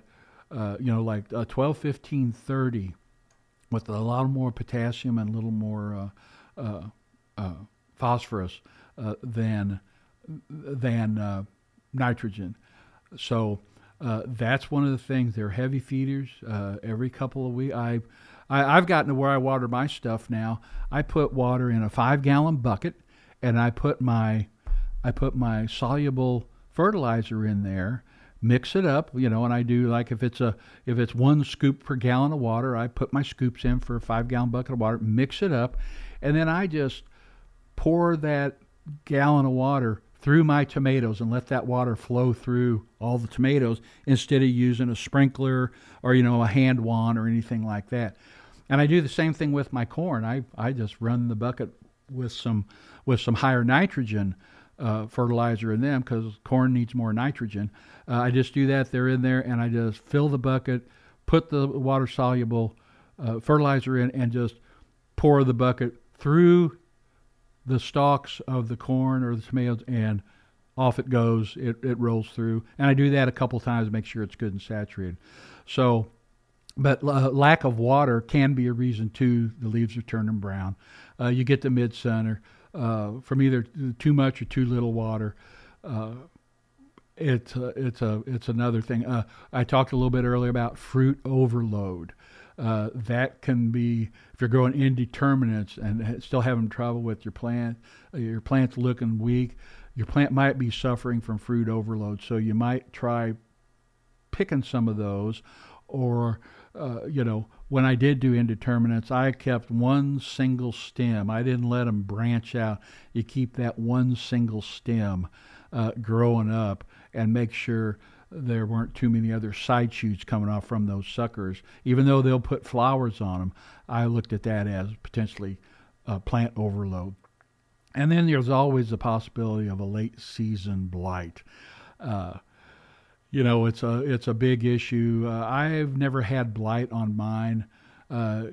uh, you know, like a 12, 15, 30 with a lot more potassium and a little more uh, uh, uh phosphorus uh, than than uh, nitrogen. So that's one of the things. They're heavy feeders. every couple of weeks, I, I I've gotten to where I water my stuff now. I put water in a five gallon bucket, and I put my I put my soluble fertilizer in there, mix it up, you know, and I do like if it's a if it's one scoop per gallon of water, I put my scoops in for a five gallon bucket of water, mix it up, and then I just pour that gallon of water through my tomatoes and let that water flow through all the tomatoes instead of using a sprinkler or you know a hand wand or anything like that. And I do the same thing with my corn. I, I just run the bucket with some with some higher nitrogen uh, fertilizer in them because corn needs more nitrogen. Uh, I just do that. They're in there, and I just fill the bucket, put the water soluble uh, fertilizer in, and just pour the bucket through the stalks of the corn or the tomatoes, and off it goes. It, it rolls through, and I do that a couple times to make sure it's good and saturated. So, but uh, lack of water can be a reason too. The leaves are turning brown. Uh, you get the mid center uh, from either too much or too little water. Uh, it's a, it's a it's another thing. Uh, I talked a little bit earlier about fruit overload. Uh, that can be if you're growing indeterminates and still having trouble with your plant, uh, your plant's looking weak. Your plant might be suffering from fruit overload, so you might try picking some of those, or uh, you know, when I did do indeterminates, I kept one single stem. I didn't let them branch out. You keep that one single stem uh, growing up and make sure there weren't too many other side shoots coming off from those suckers. Even though they'll put flowers on them, I looked at that as potentially uh, plant overload. And then there's always the possibility of a late season blight. Uh, you know, it's a it's a big issue. Uh, I've never had blight on mine, uh,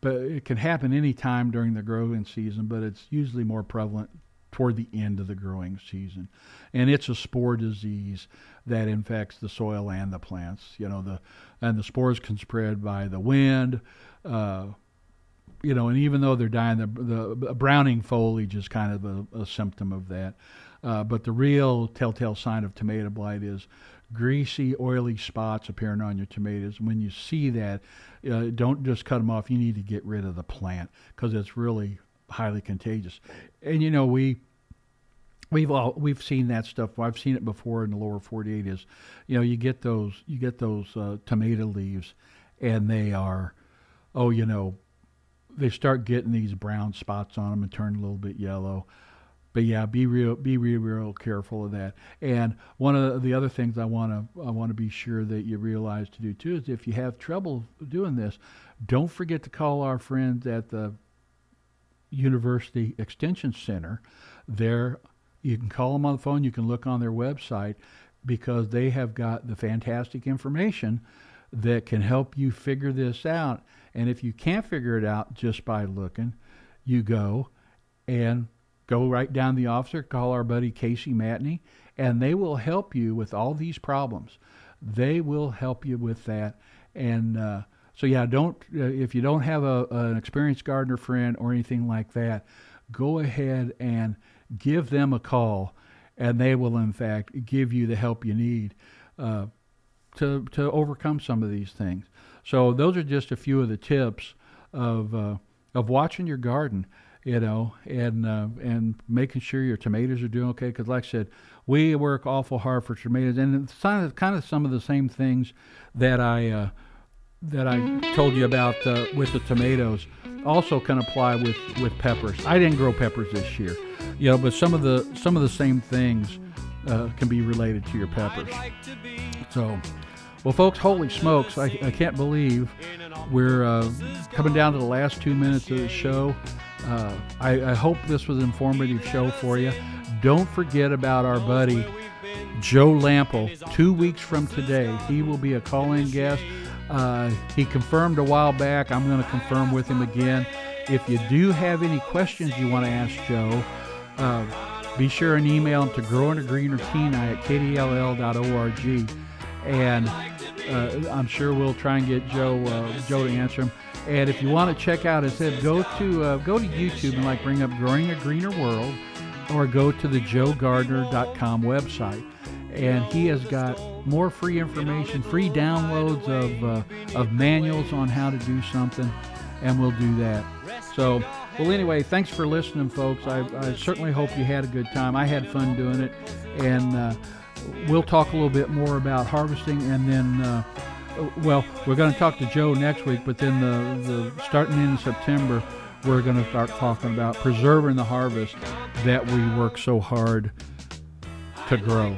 but it can happen any time during the growing season. But it's usually more prevalent toward the end of the growing season, and it's a spore disease that infects the soil and the plants. You know, the and the spores can spread by the wind. Uh, you know, and even though they're dying, the, the browning foliage is kind of a, a symptom of that. Uh, but the real telltale sign of tomato blight is greasy, oily spots appearing on your tomatoes. When you see that, uh, don't just cut them off. You need to get rid of the plant because it's really highly contagious. And you know we we've all we've seen that stuff. I've seen it before in the lower 48. Is you know you get those you get those uh, tomato leaves, and they are, oh you know, they start getting these brown spots on them and turn a little bit yellow but yeah, be real, be real, real careful of that. And one of the other things I want to I want to be sure that you realize to do too is if you have trouble doing this, don't forget to call our friends at the University Extension Center. There, you can call them on the phone. You can look on their website because they have got the fantastic information that can help you figure this out. And if you can't figure it out just by looking, you go and go right down the officer, call our buddy Casey Matney, and they will help you with all these problems. They will help you with that. And uh, so, yeah, don't uh, if you don't have a, an experienced gardener friend or anything like that, go ahead and give them a call, and they will in fact give you the help you need uh, to to overcome some of these things. So those are just a few of the tips of uh, of watching your garden you know, and uh, and making sure your tomatoes are doing okay. Because, like I said, we work awful hard for tomatoes, and it's kind of, kind of some of the same things that I uh, that I told you about uh, with the tomatoes also can apply with with peppers. I didn't grow peppers this year, you know, but some of the some of the same things uh, can be related to your peppers. So. Well, folks, holy smokes, I, I can't believe we're uh, coming down to the last two minutes of the show. Uh, I, I, hope this was an informative show for you. Don't forget about our buddy Joe Lamp'l. Two weeks from today, he will be a call-in guest. Uh, he confirmed a while back. I'm going to confirm with him again. If you do have any questions you want to ask Joe, uh, be sure and email him to growing a greener at kdll.org. And uh, I'm sure we'll try and get Joe uh, Joe to answer them. And if you want to check out, said go to uh, go to YouTube and like bring up Growing a Greener World, or go to the joegardener.com website, and he has got more free information, free downloads of uh, of manuals on how to do something, and we'll do that. So, well, anyway, thanks for listening, folks. I, I certainly hope you had a good time. I had fun doing it, and uh, we'll talk a little bit more about harvesting, and then uh, Uh, well, we're going to talk to Joe next week, but then the, the starting in September, we're going to start talking about preserving the harvest that we work so hard to grow.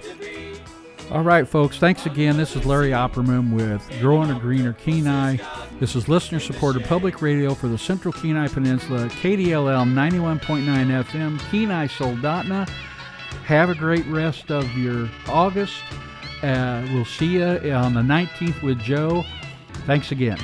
All right, folks, thanks again. This is Larry Opperman with Growing a Greener Kenai. This is listener supported public radio for the Central Kenai Peninsula, KDLL 91.9 FM, Kenai Soldotna. Have a great rest of your August. Uh, we'll see you on the 19th with Joe. Thanks again.